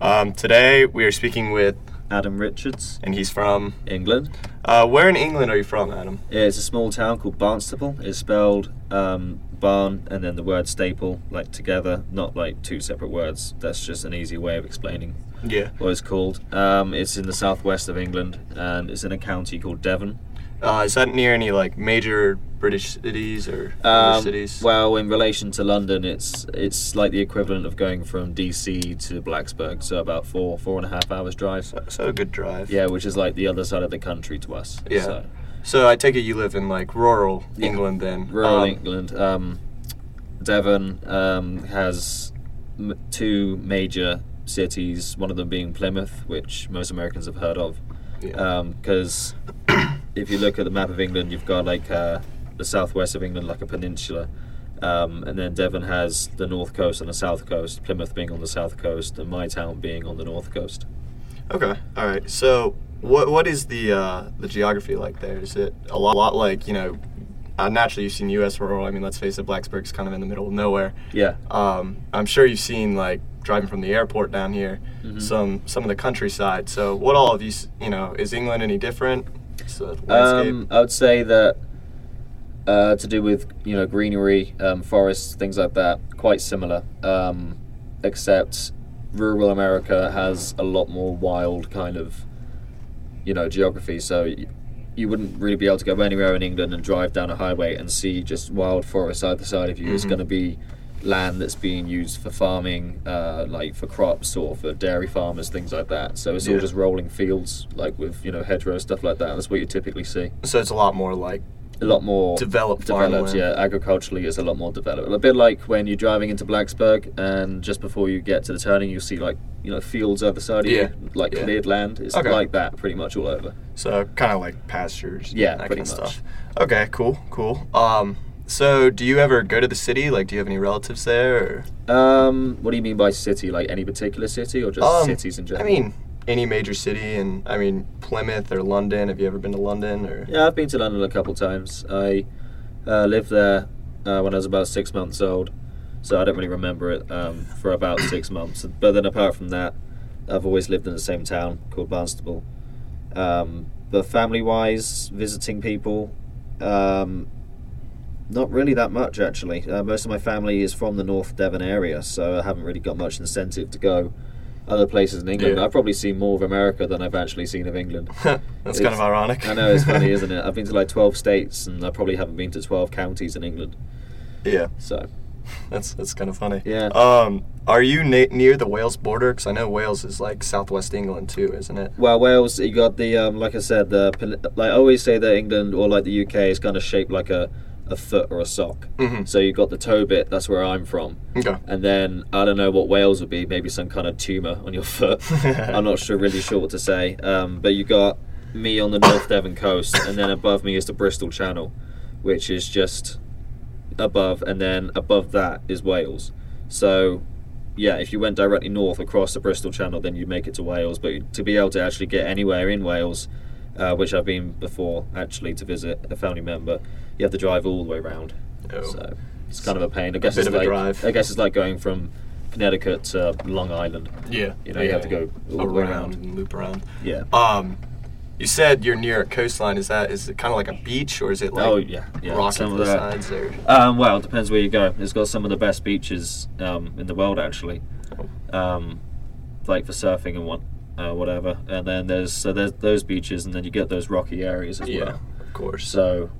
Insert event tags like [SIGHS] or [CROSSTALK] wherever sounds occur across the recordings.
Um, today we are speaking with, Adam Richards, and he's from. England. Uh, where in England are you from, Adam? Yeah, it's a small town called Barnstaple. It's spelled um, barn and then the word staple, like together, not like two separate words. That's just an easy way of explaining Yeah. what it's called. Um, it's in the southwest of England and it's in a county called Devon. Uh, is that near any like major British cities or Um, cities? Well, in relation to London, it's it's like the equivalent of going from DC to Blacksburg, so about four four and a half hours drive. so, so a good drive. Yeah, which is like the other side of the country to us. Yeah. So. So I take it you live in like rural Yeah. England then. rural Um, England. Um, Devon um, has m- two major cities, one of them being Plymouth, which most Americans have heard of. Yeah. If you look at the map of England, you've got like uh, the southwest of England, like a peninsula. Um, and then Devon has the north coast and the south coast, Plymouth being on the south coast, and my town being on the north coast. Okay. All right. So what what is the uh, the geography like there? Is it a lot, lot like you know? Uh, naturally, you've seen U.S. rural. I mean, let's face it, Blacksburg's kind of in the middle of nowhere. Yeah. Um, I'm sure you've seen like driving from the airport down here, Mhm. some some of the countryside. So, what all of you, you know, is England any different? It's. Um, I would say that uh, to do with you know greenery, um, forests, things like that, quite similar. Um, except rural America has a lot more wild kind of you know geography. So y- you wouldn't really be able to go anywhere in England and drive down a highway and see just wild forest either side of you. It's Mhm. going to be land that's being used for farming, uh, like for crops or for dairy farmers, things like that. So it's all just rolling fields, like with you know hedgerows stuff like that. That's what you typically see. so it's a lot more like A lot more developed, developed. farmland. Yeah, agriculturally, it's a lot more developed. A bit like when you're driving into Blacksburg, and just before you get to the turning, you'll see like you know fields either side of Yeah. you, like Yeah. cleared land. It's Okay. like that pretty much all over. So kind of like pastures. Yeah, that pretty kind of much. stuff. Okay, cool, cool. Um, so do you ever go to the city? Like, do you have any relatives there? Or? Um, what do you mean by city? Like any particular city, or just Um, cities in general? I mean, any major city, and I mean Plymouth or London. Have you ever been to London? Or Yeah, I've been to London a couple times. I uh, lived there uh, when I was about six months old, so I don't really remember it um, for about [COUGHS] six months. But then, apart from that, I've always lived in the same town called Barnstaple. Um, but family-wise, visiting people, um, not really that much actually. Uh, most of my family is from the North Devon area, so I haven't really got much incentive to go other places in England. Yeah. I've probably seen more of America than I've actually seen of England. [LAUGHS] that's kind of ironic. I know it's funny, [LAUGHS] isn't it? I've been to like twelve states, and I probably haven't been to twelve counties in England. yeah, So [LAUGHS] that's that's kind of funny. Yeah. Um, are you na- near the Wales border? Because I know Wales is like southwest England too, isn't it? well, Wales, you got the um, like I said, the like I always say that England or like the UK is kind of shaped like a a foot or a sock. Mhm. So you've got the toe bit. That's where I'm from. Okay. And then I don't know what Wales would be. Maybe some kind of tumor on your foot. [LAUGHS] I'm not sure, really sure what to say. Um, but you got me on the North Devon coast, and then above me is the Bristol Channel, which is just above, and then above that is Wales. So, yeah, if you went directly north across the Bristol Channel, then you'd make it to Wales. But to be able to actually get anywhere in Wales, uh, which I've been before actually to visit a family member, you have to drive all the way around. Oh. So it's kind of a pain. I guess bit it's of a like drive. I guess it's like going from Connecticut to Long Island. Yeah. You know, you have to go all the way around around. and loop around. Yeah. Um, you said you're near a coastline. Is that is it kind of like a beach or is it like oh yeah, yeah. rocky Some of the sides or? Um, well, it depends where you go. It's got some of the best beaches um, in the world, actually, um, like for surfing and what, uh, whatever. And then there's so there's those beaches, and then you get those rocky areas as Yeah, well. of course. So,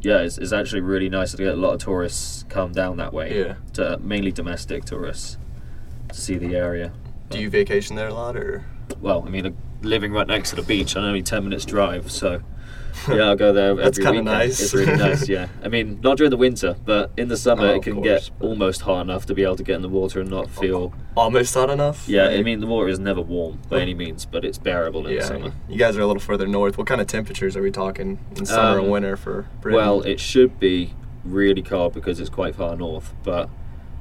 yeah, it's, it's actually really nice to get a lot of tourists come down that way. Yeah. To, mainly domestic tourists to see the area. Do you vacation there a lot or? Well, I mean, living right next to the beach, I'm only ten minutes drive, so [LAUGHS] yeah, I'll go there That's every kinda weekend. nice. It's really nice, yeah. I mean, not during the winter, but in the summer Oh, it can course, get almost hot enough to be able to get in the water and not feel. Almost hot enough. Yeah, I mean, the water is never warm by any means, but it's bearable in the yeah. summer. You guys are a little further north. What kind of temperatures are we talking in summer Um, and winter for Britain? Well, it should be really cold because it's quite far north, but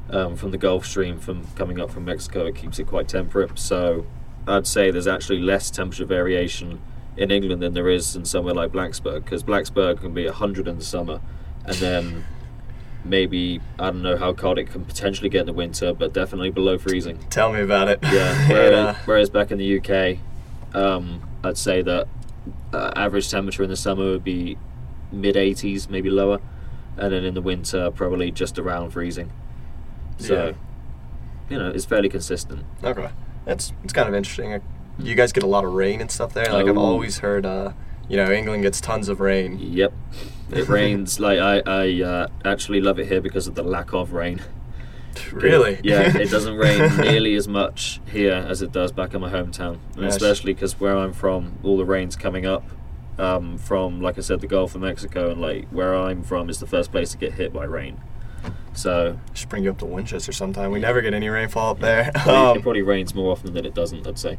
um, from the Gulf Stream, from coming up from Mexico, it keeps it quite temperate. So I'd say there's actually less temperature variation in England than there is in somewhere like Blacksburg, because Blacksburg can be 100 in the summer, and then maybe I don't know how cold it can potentially get in the winter, but definitely below freezing. Tell me about it. Yeah. [LAUGHS] Whereas, uh, whereas back in the UK, um, I'd say that uh, average temperature in the summer would be mid 80s, maybe lower, and then in the winter probably just around freezing. So, you know, it's fairly consistent. Okay, that's it's kind of interesting. You guys get a lot of rain and stuff there. Like I've Oh. always heard, uh, you know, England gets tons of rain. Yep. It [LAUGHS] rains like I, I uh, actually love it here because of the lack of rain. [LAUGHS] Really? Yeah, it [LAUGHS] doesn't rain nearly as much here as it does back in my hometown, and Nice. especially because where I'm from, all the rain's coming up um, from, like I said, the Gulf of Mexico, and like where I'm from is the first place to get hit by rain. So Should bring you up to Winchester sometime. We never get any rainfall up there. probably- Um, it probably rains more often than it doesn't. I'd say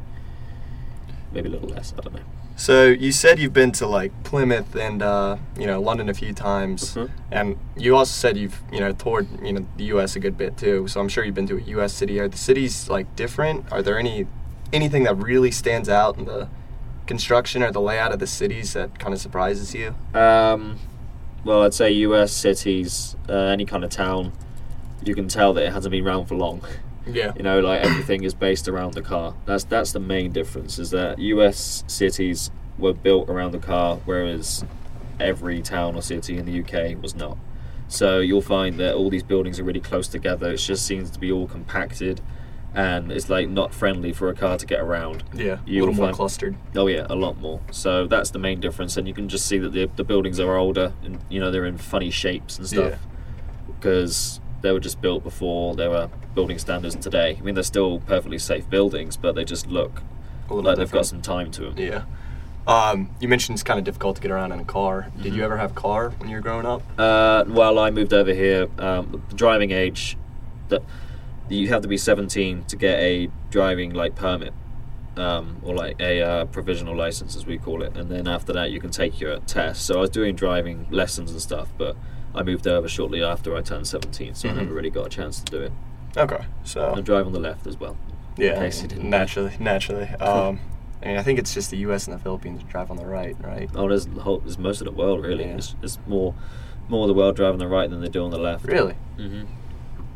maybe a little less. I don't know. so you said you've been to like Plymouth and uh, you know London a few times, Mhm. and you also said you've you know toured you know the U.S. a good bit too. So I'm sure you've been to a U.S. city. Are the cities like different? Are there any anything that really stands out in the construction or the layout of the cities that kind of surprises you? Um, well, I'd say U.S. cities, uh, any kind of town, you can tell that it hasn't been around for long. Yeah. You know, like everything is based around the car. That's that's the main difference. Is that U.S. cities were built around the car, whereas every town or city in the UK was not. So you'll find that all these buildings are really close together. It just seems to be all compacted, and it's like not friendly for a car to get around. Yeah. You a little more clustered. Oh yeah, a lot more. So that's the main difference, and you can just see that the the buildings are older, and you know they're in funny shapes and stuff Yeah. They were just built before there were building standards today. I mean, they're still perfectly safe buildings, but they just look like they've got some time to them. Yeah. Um, you mentioned it's kind of difficult to get around in a car. Did you Mhm. ever have a car when you were growing up? Uh, well, I moved over here. Um, driving age, that you have to be 17 to get a driving like permit, um, or like a uh, provisional license as we call it, and then after that you can take your test. So I was doing driving lessons and stuff, but I moved over shortly after I turned 17, so Mhm. I never really got a chance to do it. Okay. So I drive on the left as well. yeah, didn't know. naturally, naturally. [LAUGHS] Um, I mean, I think it's just the U.S. and the Philippines drive on the right, right? Oh, there's, the whole, there's most of the world really. Yeah. It's, it's more more of the world driving the right than they do on the left. Really? hmm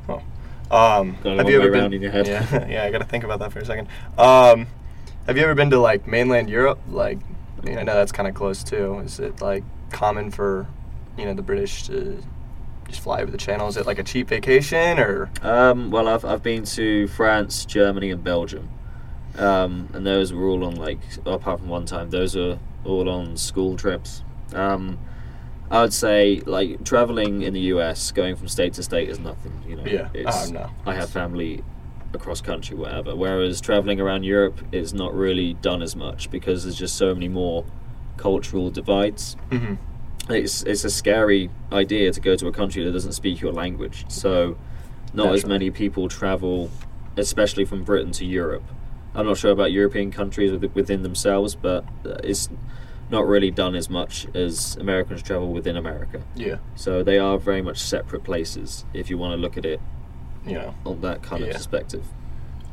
Oh. Um, have you ever been? in your head. Yeah, [LAUGHS] yeah. I got to think about that for a second. Um, have you ever been to like mainland Europe? Like, I mean, I know that's kind of close too. Is it like common for, you know, the British to just fly over the channel? Is it like a cheap vacation or? Um, well, I've I've been to France, Germany, and Belgium, um, and those were all on like apart from one time, those are all on school trips. Um, I would say like traveling in the US, going from state to state is nothing. You know, Yeah. It's, Oh, no. I have family across country, whatever. Whereas traveling around Europe is not really done as much because there's just so many more cultural divides. hmm it's it's a scary idea to go to a country that doesn't speak your language. So, not as Naturally. many people travel, especially from Britain to Europe. I'm not sure about European countries within themselves, but it's not really done as much as Americans travel within America. Yeah. So they are very much separate places if you want to look at it know. on that kind Yeah. of perspective.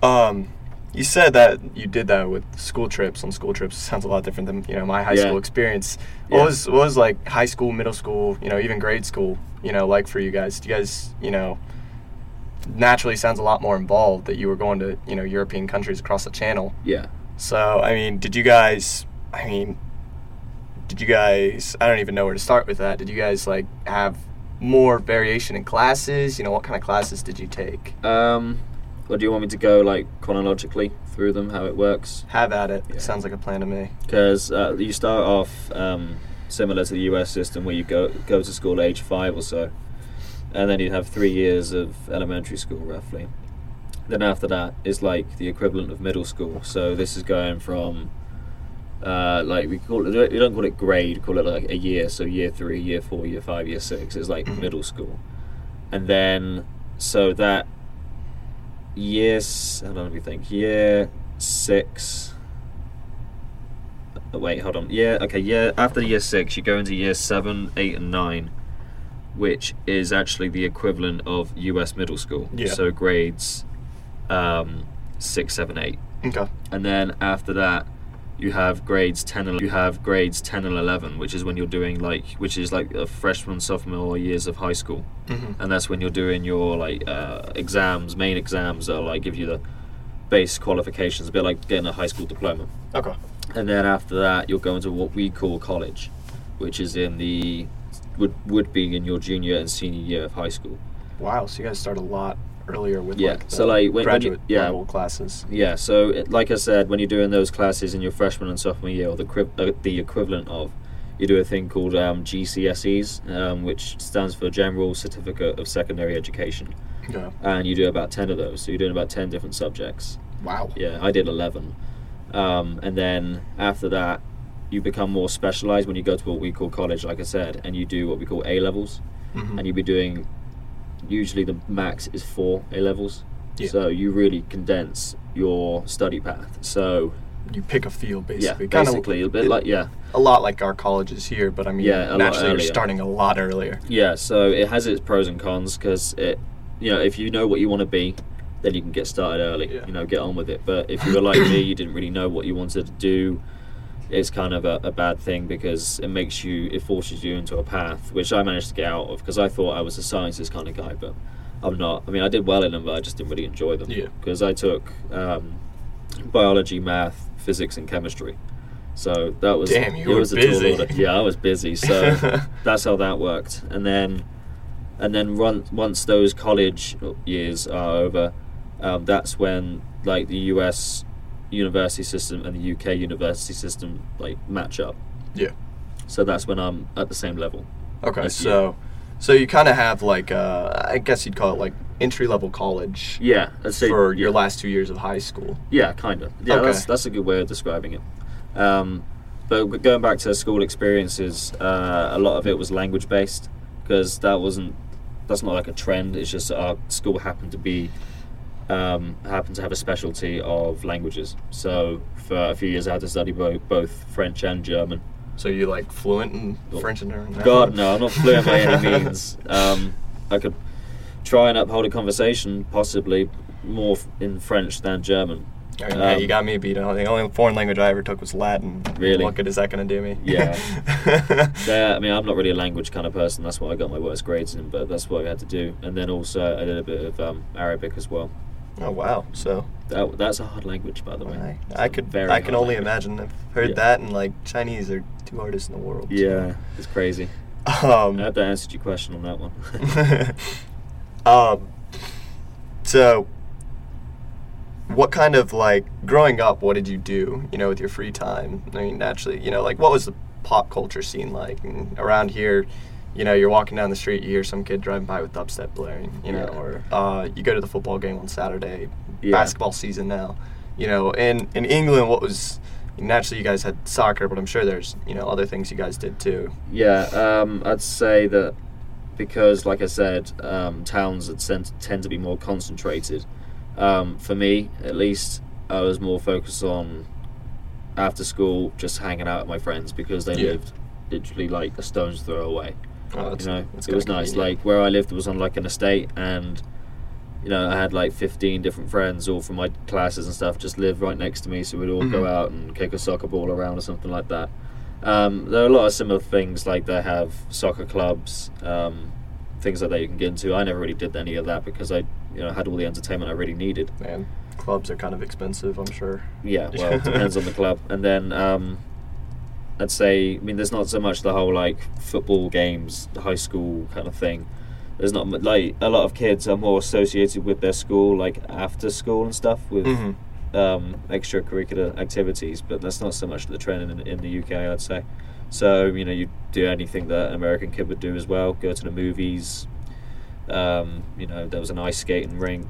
Um, you said that you did that with school trips. On school trips, sounds a lot different than you know my high Yeah. school experience. What Yeah. was what was like high school, middle school, you know, even grade school, you know, like for you guys? Do you guys, you know, naturally sounds a lot more involved that you were going to you know European countries across the channel. Yeah. So I mean, did you guys? I mean, did you guys? I don't even know where to start with that. Did you guys like have more variation in classes? You know, what kind of classes did you take? Um, or do you want me to go like chronologically through them, how it works? Have at it. Yeah. Sounds like a plan to me. because uh, you start off um, similar to the US system where you go go to school age five or so, and then you have three years of elementary school roughly. Then after that is like the equivalent of middle school. So this is going from uh, like we call it we don't call it grade, we call it like a year. So year three, year four, year five, year six is like Mhm. middle school, and then so that years. Hold on, let me think. Year six. Oh, wait, hold on. Yeah, okay. Yeah, after year six, you go into year seven, eight, and nine, which is actually the equivalent of U.S. middle school. Yeah. So grades um, six, seven, eight, Okay. and then after that, you have grades 10 and you have grades 10 and 11 which is when you're doing like which is like a freshman sophomore years of high school Mm-hmm. and that's when you're doing your like uh, exams main exams that like give you the base qualifications a bit like getting a high school diploma Okay. and then after that you're going to what we call college which is in the would would be in your junior and senior year of high school Wow. So you guys start a lot earlier with Yeah, like so, like, when- when you- yeah. level classes. Yeah, so it, like I said, when you're doing those classes in your freshman and sophomore year, or the uh, the equivalent of, you do a thing called um, GCSEs, um, which stands for General Certificate of Secondary Education, Yeah. and you do about ten of those. So you're doing about ten different subjects. Wow. Yeah, I did eleven, um, and then after that, you become more specialized when you go to what we call college, like I said, and you do what we call A levels, Mhm. and you'll be doing. Usually, the max is four A levels. Yeah. So you really condense your study path. So you pick a field yeah, basically. Kinda basically a bit it- like yeah, a lot like our colleges here, but I mean, Yeah, naturally you're starting a lot earlier. yeah. So it has its pros and cons because it, you know, if you know what you want to be, then you can get started early. Yeah. You know, get on with it. But if you were like me, you didn't really know what you wanted to do. It's kind of a, a bad thing because it makes you, it forces you into a path, which I managed to get out of because I thought I was a sciences kind of guy, but I'm not. I mean, I did well in them, but I just didn't really enjoy them. Yeah. Because I took um, biology, math, physics, and chemistry. So that was Damn, you it were was a busy. Yeah, I was busy. So [LAUGHS] that's how that worked. And then, and then run, once those college years are over, um, that's when like the US university system and the UK university system like match up. Yeah. So that's when I'm at the same level. Okay, so so you kind of have like uh, I guess you'd call it like entry level college Yeah, I'd say for yeah. your last two years of high school. Yeah, kind of. Yeah, Okay. that's that's a good way of describing it. Um, but going back to school experiences, uh, a lot of it was language based because that wasn't that's not like a trend. It's just our school happened to be um, happened to have a specialty of languages. So for a few years, I had to study both both French and German. So you like fluent in Oh, French and German? God, no, I'm not fluent by any means. Um, I could try and uphold a conversation, possibly more f- in French than German. Mean, yeah, Um, you got me beat. The only foreign language I ever took was Latin. Really? What good is that going to do me? Yeah. [LAUGHS] Yeah, I mean, I'm not really a language kind of person. That's what I got my worst grades in, but that's what I had to do. And then also, I did a bit of um, Arabic as well. Oh wow. So That, that's a hard language, by the way. I, I could very I can only language. imagine. I've heard Yeah. that and like Chinese are two hardest in the world. Yeah, it's crazy. So. Um, I hope that answered your question on that one. [LAUGHS] um, so, what kind of like growing up? What did you do? You know, with your free time. I mean, naturally, you know, like what was the pop culture scene like and around here? You know, you're walking down the street, you hear some kid driving by with dubstep blaring. You know, Yeah. or uh, you go to the football game on Saturday. Yeah. Basketball season now. You know, in in England, what was naturally you guys had soccer, but I'm sure there's you know other things you guys did too. Yeah, um, I'd say that because, like I said, um, towns tend, tend to be more concentrated. Um, for me, at least, I was more focused on after school just hanging out with my friends because they Yeah. lived literally like a stone's throw away. Oh, you know, it was nice. Like where I lived was on like an estate, and you know, I had like 15 different friends, all from my classes and stuff, just live right next to me, so we'd all go Mhm. out and kick a soccer ball around or something like that. Um, there are a lot of similar things, like they have soccer clubs, um, things like that you can get into. I never really did any of that because I, you know, had all the entertainment I really needed. Man, clubs are kind of expensive, I'm sure. Yeah, well, it [LAUGHS] depends on the club. And then um, I'd say, I mean, there's not so much the whole like football games, the high school kind of thing. There's not like a lot of kids are more associated with their school, like after school and stuff, with Mhm. um, extracurricular activities. But that's not so much the trend in, in the UK, I'd say. So you know, you do anything that an American kid would do as well. Go to the movies. Um, you know, there was an ice skating rink,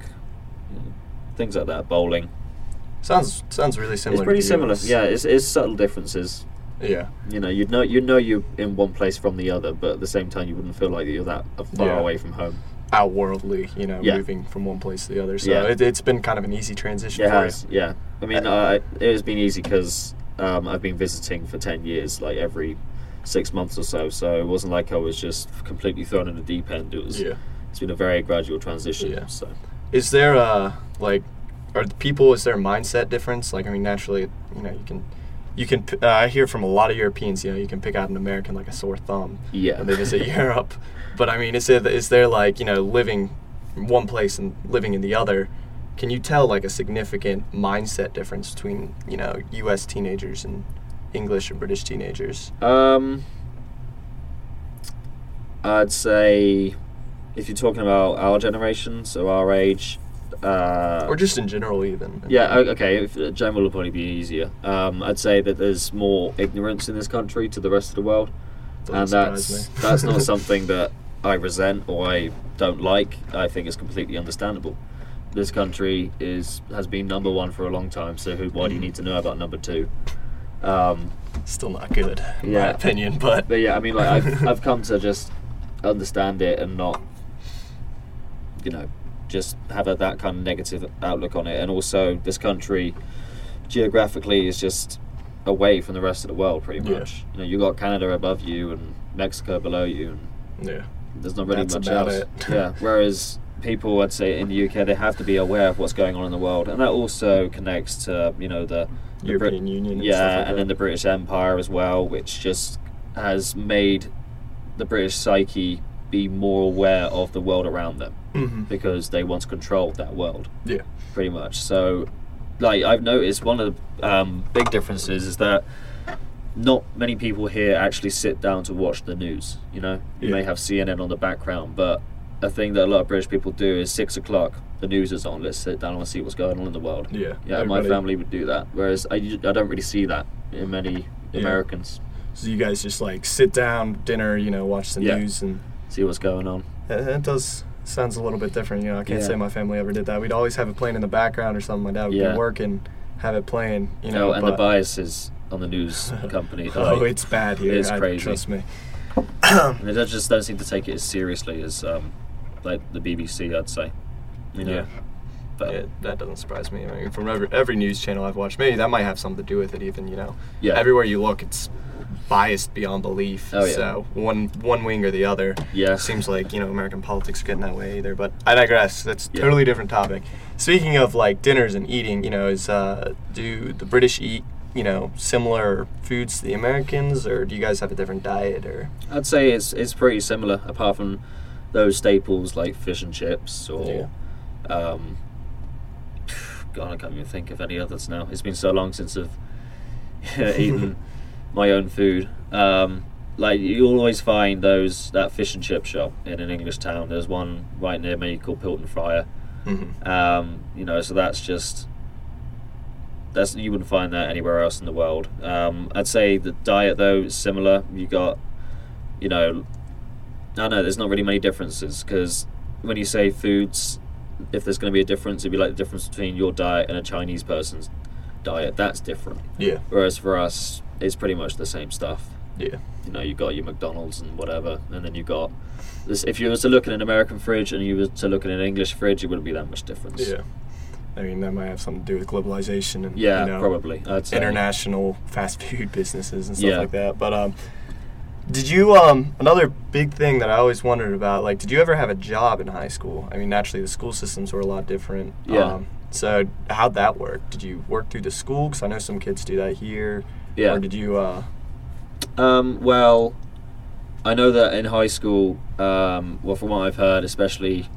you know, things like that, bowling. Sounds sounds really similar. It's pretty similar. Yeah, it's, it's subtle differences. Yeah. You know, you'd know you know you're in one place from the other, but at the same time, you wouldn't feel like you're that far Yeah. away from home. Outworldly, you know, Yeah. moving from one place to the other. So Yeah. it, it's been kind of an easy transition It for has, yeah. I mean, uh, it has been easy because um, I've been visiting for ten years, like every six months or so. So it wasn't like I was just completely thrown in the deep end. It was. Yeah. It's been a very gradual transition. Yeah. So Is there a like, are the people? Is there a mindset difference? Like, I mean, naturally, you know, you can you can. Uh, I hear from a lot of Europeans, you know, you can pick out an American like a sore thumb Yeah. when they visit [LAUGHS] Europe. But I mean, is there is there like you know living one place and living in the other? Can you tell like a significant mindset difference between you know U.S. teenagers and English and British teenagers? Um, I'd say if you're talking about our generation, so our age, uh, or just in general, even? yeah, okay. If, uh, general will probably be easier. Um, I'd say that there's more ignorance in this country to the rest of the world, Doesn't and that's that's not [LAUGHS] something that I resent or I don't like. I think it's completely understandable. This country is has been number one for a long time, so who, why do you Mhm. need to know about number two? Um, Still not good, in my opinion. But But yeah, I mean, like I've [LAUGHS] I've come to just understand it and not, you know, just have a, that kind of negative outlook on it. And also, this country geographically is just away from the rest of the world, pretty Yeah. much. You know, you got Canada above you and Mexico below you, and yeah, there's not really That's much about else. it. yeah. [LAUGHS] Whereas people, I'd say, in the UK, they have to be aware of what's going on in the world, and that also connects to you know the the Brit- European Union. And yeah, like and then the British Empire as well, which just has made the British psyche be more aware of the world around them Mhm. because they once controlled that world Yeah. pretty much. So, like I've noticed, one of the um, big differences is that not many people here actually sit down to watch the news. You know, you Yeah. may have CNN on the background, but a thing that a lot of British people do is six o'clock, the news is on. Let's sit down and see what's going on in the world. Yeah. Yeah, my family would do that. Whereas I, I don't really see that in many Yeah. Americans. So you guys just like sit down, dinner, you know, watch the Yeah. news, and See what's going on. it, does sounds a little bit different. You know, I can't Yeah. say my family ever did that. We'd always have it playing in the background or something. My dad would Yeah. be working, have it playing. You know, Oh, and the bias is on the news [LAUGHS] company. oh, it's bad here. it's I- crazy. Trust me. they just don't seem to take it as seriously as um, like the BBC, I'd say. You know, Yeah. but Yeah, that doesn't surprise me. I mean, from every, every news channel I've watched, maybe that might have something to do with it. Even you know, Yeah. everywhere you look, it's biased beyond belief. Oh, yeah. So one one wing or the other. Yeah. Seems like you know American politics are getting that way either. But I digress. That's a Yeah. totally different topic. Speaking of like dinners and eating, you know, is uh, do the British eat you know similar foods to the Americans, or do you guys have a different diet? Or I'd say it's it's pretty similar, apart from those staples like fish and chips or. Um, [SIGHS] God, I can't even think of any others now. It's been so long since I've [LAUGHS] eaten [LAUGHS] my own food. Um, like you always find those that fish and chip shop in an English town. There's one right near me called Pilton Fryer. Mhm. Um, you know, so that's just that's you wouldn't find that anywhere else in the world. Um, I'd say the diet though is similar. You got, you know, I know there's not really many differences because when you say foods, if there's going to be a difference, it'd be like the difference between your diet and a Chinese person's diet. That's different. yeah, Whereas for us, it's pretty much the same stuff. yeah, You know, you got your McDonald's and whatever, and then you got this. If you were to look at an American fridge and you were to look at an English fridge, it wouldn't be that much difference. yeah. I mean, that might have something to do with globalization and Yeah, you know, probably. I'd say. international fast [LAUGHS] food businesses and stuff Yeah. like that. But um, did you um another big thing that I always wondered about? Like, did you ever have a job in high school? I mean, naturally the school systems were a lot different. Yeah. Um, so how'd that work? Did you work through the school? Because I know some kids do that here. Yeah. Or did you? Uh, Um, well, I know that in high school, um, well, from what I've heard, especially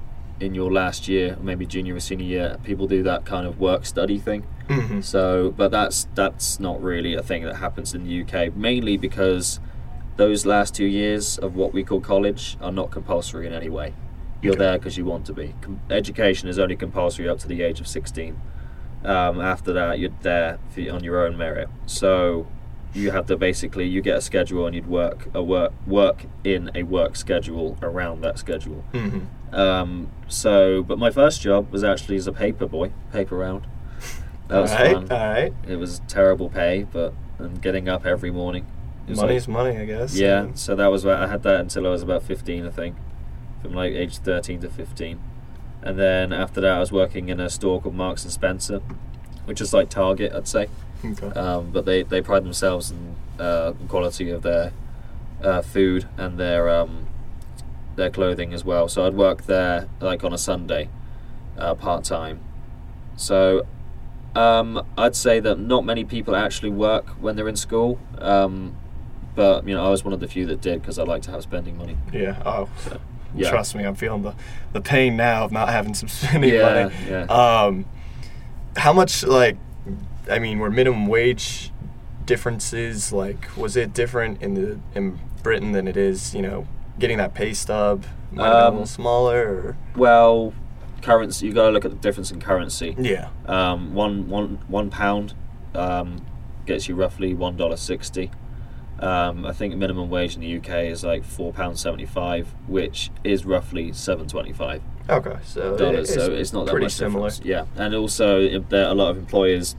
in your last year, maybe junior or senior year, people do that kind of work study thing. mhm. So, but that's that's not really a thing that happens in the UK. Mainly because those last two years of what we call college are not compulsory in any way. You're Okay. there because you want to be. Com- education is only compulsory up to the age of 16. Um, after that, you're there for, on your own merit. So you have to basically you get a schedule and you'd work a work work in a work schedule around that schedule. Mhm. Um, so, but my first job was actually as a paper boy, paper round. That was all right, fun. all right. It was terrible pay, but and getting up every morning. Money's like- money, I guess. yeah. So that was I had that until I was about fifteen, I think, from like age thirteen to fifteen, and then after that I was working in a store called Marks and Spencer, which is like Target, I'd say. Okay. Um, but they, they pride themselves in uh, quality of their uh, food and their um, their clothing as well. So I'd work there like on a Sunday, uh, part time. So Um, I'd say that not many people actually work when they're in school, um, but you know I was one of the few that did because I like to have spending money. Yeah. Oh, So, yeah. trust me, I'm feeling the, the pain now of not having some [LAUGHS] spending Yeah, money. yeah. Um, how much like, I mean, were minimum wage differences like? Was it different in the in Britain than it is? You know, getting that pay stub might have been a Um, little smaller. Or, Well, currency. You got to look at the difference in currency. yeah. Um, one one one pound um, gets you roughly one dollar sixty. Um, I think minimum wage in the UK is like four pounds seventy five, which is roughly seven twenty five Okay. So dollars. it- so it's not that pretty much similar. difference. Yeah, and also if there a lot of employers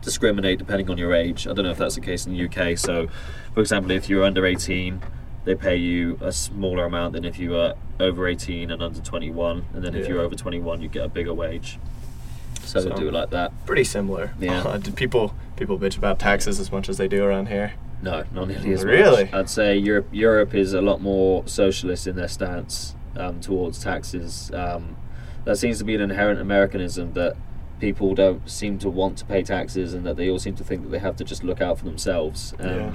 discriminate depending on your age. I don't know if that's the case in the UK. So, for example, if you're under eighteen, they pay you a smaller amount than if you are over eighteen and under twenty one, and then if Yeah. you're over twenty one, you get a bigger wage. So, So- they do it like that. Pretty similar. Yeah. Uh, [LAUGHS] do people people bitch about taxes as much as they do around here? No, not nearly as Really? much. I'd say Europe Europe is a lot more socialist in their stance um, towards taxes. Um, that seems to be an inherent Americanism that people don't seem to want to pay taxes, and that they all seem to think that they have to just look out for themselves. Um, Yeah.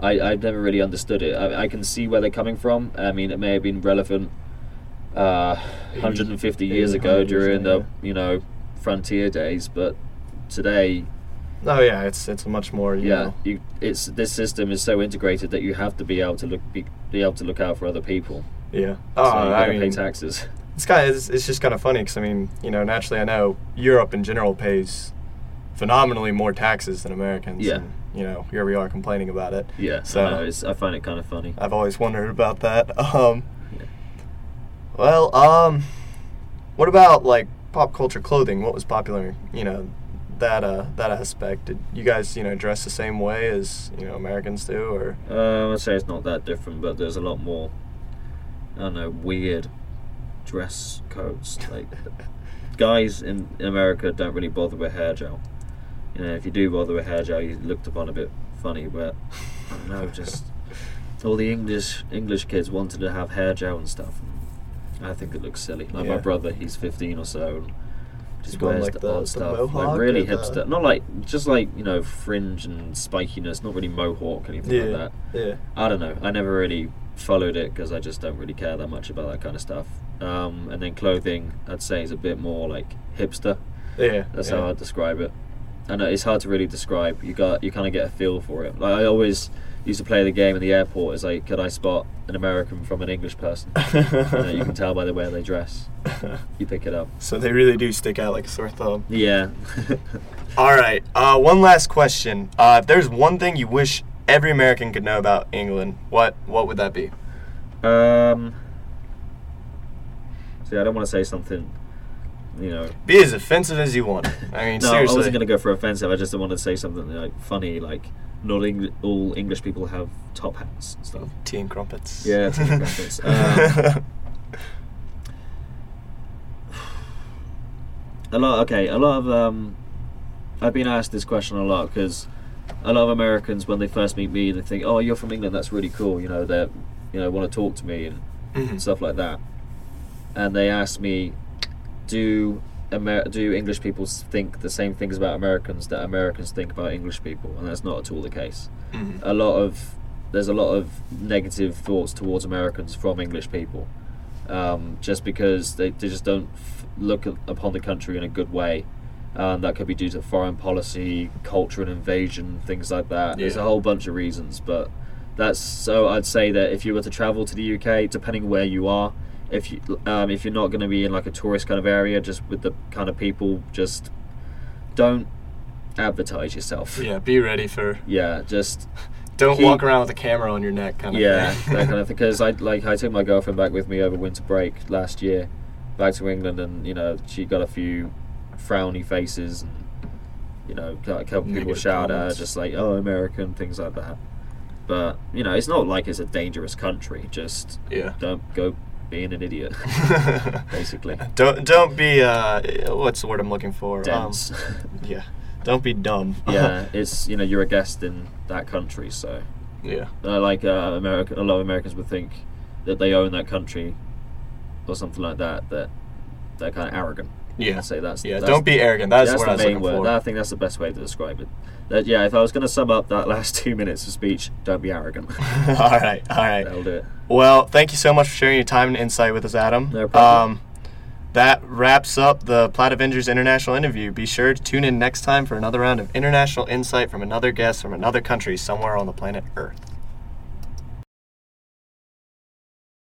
I I've never really understood it. I, I can see where they're coming from. I mean, it may have been relevant uh, 150 years ago during the you know frontier days, but today Oh yeah, it's it's much more. You yeah, Know, you it's this system is so integrated that you have to be able to look be, be able to look out for other people. yeah. so Oh, you I mean, pay taxes. It's kind of, it's, it's just kind of funny because I mean, you know, naturally I know Europe in general pays phenomenally more taxes than Americans. Yeah. And, you know, here we are complaining about it. Yeah, So- I I find it kind of funny. I've always wondered about that. [LAUGHS] Um, Yeah. well, um, what about like pop culture clothing? What was popular? You know, that uh, that aspect. Did you guys, you know, dress the same way as you know Americans do, or Uh, I'd say it's not that different, but there's a lot more. I don't know, weird dress codes. [LAUGHS] Like guys in, in America don't really bother with hair gel. You know, if you do bother with hair gel, you're looked upon a bit funny. But I don't know, just all the English English kids wanted to have hair gel and stuff. I think it looks silly. Like my brother, he's 15 or so. And, just wears like the, the- odd the stuff, like really hipster. Not like just like you know fringe and spikiness, not really mohawk anything like that. yeah, I don't know. I never really followed it because I just don't really care that much about that kind of stuff. Um, and then clothing, I'd say, is a bit more like hipster. yeah. That's yeah. how I'd describe it. I know it's hard to really describe. You got you kind of get a feel for it. Like I always used to play the game in the airport. It's like, could I spot an American from an English person? you, know, you can tell by the way they dress. You pick it up. so they really do stick out like a sore thumb. Yeah. [LAUGHS] All right. Uh, one last question. Uh, if there's one thing you wish every American could know about England, what what would that be? um. See, I don't want to say something. You know, Be as offensive as you want. I mean, [LAUGHS] no, seriously. I wasn't going to go for offensive. I just wanted to say something like funny, like not Eng- all English people have top hats and stuff. Tea and crumpets. Yeah, tea [LAUGHS] and crumpets. Um, [SIGHS] A lot. Okay, a lot of. Um, I've been asked this question a lot because a lot of Americans, when they first meet me, they think, "Oh, you're from England. That's really cool." You know, they, you know, want to talk to me and Mhm. stuff like that. And they ask me, "Do Amer- do English people think the same things about Americans that Americans think about English people?" And that's not at all the case. Mhm. A lot of there's a lot of negative thoughts towards Americans from English people, um, just because they, they just don't f- look at, upon the country in a good way. Um, that could be due to foreign policy, culture and invasion, things like that. There's a whole bunch of reasons, but that's so. I'd say that if you were to travel to the UK, depending where you are, if you um, if you're not going to be in like a tourist kind of area, just with the kind of people, just don't advertise yourself. Yeah, be ready for. Yeah, just Don't Keep- walk around with a camera on your neck, kind of yeah, thing. that kind of [LAUGHS] thing. Because I like I took my girlfriend back with me over winter break last year, back to England, and you know she got a few frowny faces, and you know a couple people Negative shout at her just like oh American things like that. But you know it's not like it's a dangerous country. Just yeah. don't go being an idiot. [LAUGHS] Basically. Don't don't be uh what's the word I'm looking for? Dense. Um, [LAUGHS] yeah. Don't be dumb. [LAUGHS] yeah, it's you know you're a guest in that country, so yeah. uh, like uh, America, a lot of Americans would think that they own that country or something like that. That they're kind of arrogant. Yeah. I'd say that's Yeah, that's- don't be arrogant. That's that's what I the was main word. for. I think that's the best way to describe it. That, yeah, if I was going to sum up that [LAUGHS] last two minutes of speech, don't be arrogant. [LAUGHS] all right, all right. That'll do it. Well, thank you so much for sharing your time and insight with us, Adam. No problem. Um, that wraps up the Plaid Avengers International interview. Be sure to tune in next time for another round of international insight from another guest from another country somewhere on the planet Earth.